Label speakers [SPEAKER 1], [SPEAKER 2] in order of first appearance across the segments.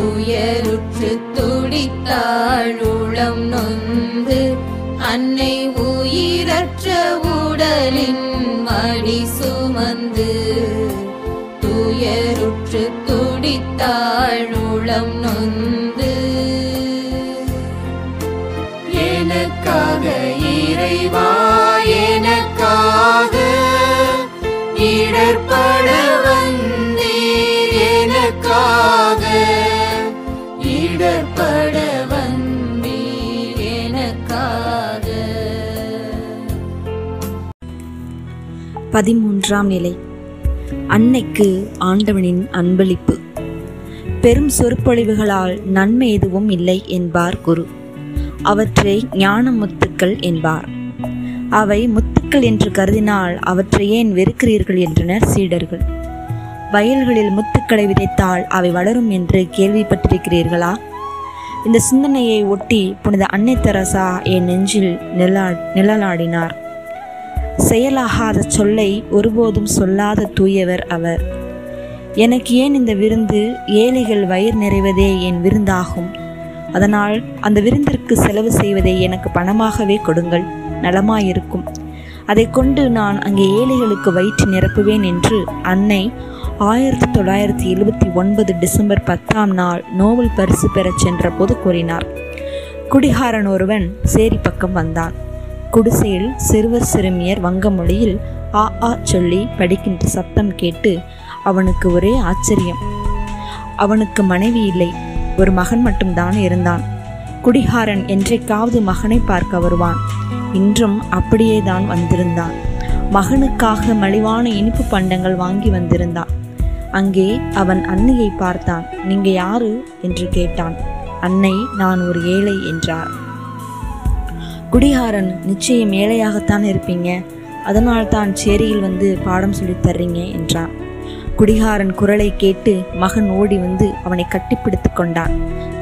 [SPEAKER 1] துயருற்று துடித்தாள் உளம் நொந்து அன்னை உயிரற்ற உடலின் மடி சுமந்து துயருற்று துடித்தாள் உளம் நொந்து. எனக்காக இறைவா எனக்காக இடர்
[SPEAKER 2] பதிமூன்றாம் நிலை. அன்னைக்கு ஆண்டவனின் அன்பளிப்பு. பெரும் சொற்பொழிவுகளால் நன்மை எதுவும் இல்லை என்பார் குரு. அவற்றை ஞான முத்துக்கள் என்பார். அவை முத்துக்கள் என்று கருதினால் அவற்றை ஏன் வெறுக்கிறீர்கள் என்றனர் சீடர்கள். வயல்களில் முத்துக்களை விதைத்தால் அவை வளரும் என்று கேள்விப்பட்டிருக்கிறீர்களா? இந்த சிந்தனையை ஒட்டி புனித அன்னை தெரசா என் நெஞ்சில் நிலா நிழலாடினார். செயலாகாத சொல்லை ஒருபோதும் சொல்லாத தூயவர் அவர். எனக்கு ஏன் இந்த விருந்து ஏழைகள் வயிறு நிறைவதே என் விருந்தாகும்? அதனால் அந்த விருந்திற்கு செலவு செய்வதை எனக்கு பணமாகவே கொடுங்கள் நலமாயிருக்கும். அதை கொண்டு நான் அங்கே ஏழைகளுக்கு வயிற்று நிரப்புவேன் என்று அன்னை ஆயிரத்தி தொள்ளாயிரத்தி எழுபத்தி ஒன்பது டிசம்பர் பத்தாம் நாள் நோபல் பரிசு பெறச் சென்ற போது கூறினார். குடிகாரன் ஒருவன் சேரி பக்கம் வந்தான். குடிசையில் சிறுவர் சிறுமியர் வங்க மொழியில் ஆ ஆ சொல்லி படிக்கின்ற சத்தம் கேட்டு அவனுக்கு ஒரே ஆச்சரியம். அவனுக்கு மனைவி இல்லை. ஒரு மகன் மட்டும்தான் இருந்தான். குடிகாரன் என்றைக்காவது மகனை பார்க்க வருவான். இன்றும் அப்படியே தான் வந்திருந்தான். மகனுக்காக மலிவான இனிப்பு பண்டங்கள் வாங்கி வந்திருந்தான். அங்கே அவன் அன்னையை பார்த்தான். நீங்க யாரு? என்று கேட்டான். அன்னை நான் ஒரு ஏழை என்றார். குடிகாரன் நிச்சயம் ஏழையாகத்தான் இருப்பீங்க. அதனால் தான் சேரியில் வந்து பாடம் சொல்லித் தர்றீங்க என்றான். குடிகாரன் குரலை கேட்டு மகன் ஓடி வந்து அவனை கட்டிப்பிடித்து கொண்டான்.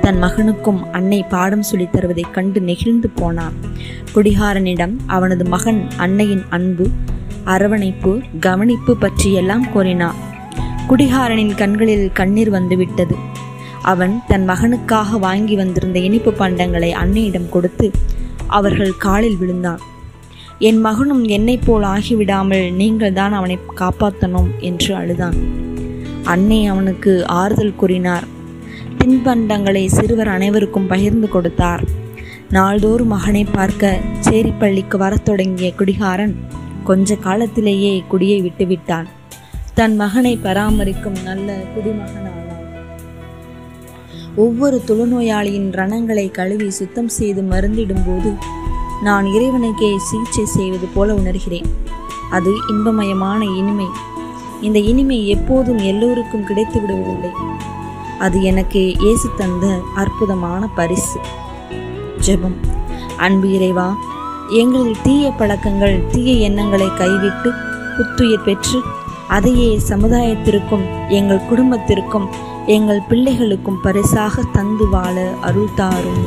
[SPEAKER 2] தன் மகனுக்கும் அன்னை பாடம் சொல்லித் தருவதைக் கண்டு நெகிழ்ந்து போனான். குடிகாரனிடம் அவனது மகன் அன்னையின் அன்பு அரவணைப்பு கவனிப்பு பற்றியெல்லாம் கூறினான். குடிகாரனின் கண்களில் கண்ணீர் வந்துவிட்டது. அவன் தன் மகனுக்காக வாங்கி வந்திருந்த இனிப்பு பண்டங்களை அன்னையிடம் கொடுத்து அவர்கள் காலில் விழுந்தான் என் மகனும் என்னைப் போல் ஆகிவிடாமல் நீங்கள் தான் அவனை காப்பாற்றணும் என்று அழுதான். அன்னை அவனுக்கு ஆறுதல் கூறினார். தின்பண்டங்களை சிறுவர் அனைவருக்கும் பகிர்ந்து கொடுத்தார். நாள்தோறும் மகனை பார்க்க சேரிப்பள்ளிக்கு வரத் தொடங்கிய குடிகாரன் கொஞ்ச காலத்திலேயே குடியை விட்டுவிட்டான். தன் மகனை பராமரிக்கும் நல்ல குடிமகனாக ஒவ்வொரு தொழுநோயாளியின் ரணங்களை கழுவி சுத்தம் செய்து மருந்திடும்போது நான் இறைவனுக்கே சிகிச்சை செய்வது போல உணர்கிறேன். அது இன்பமயமான இனிமை. இந்த இனிமை எப்போதும் எல்லோருக்கும் கிடைத்து விடுவதில்லை. அது எனக்கு இயேசு தந்த அற்புதமான பரிசு. ஜெபம். அன்பு இறைவா எங்களில் தீய பழக்கங்கள் தீய எண்ணங்களை கைவிட்டு புத்துயிர் பெற்று அதையே சமுதாயத்திற்கும் எங்கள் குடும்பத்திற்கும் எங்கள் பிள்ளைகளுக்கும் பரிசாக தந்து வாழ அருள் தாரும்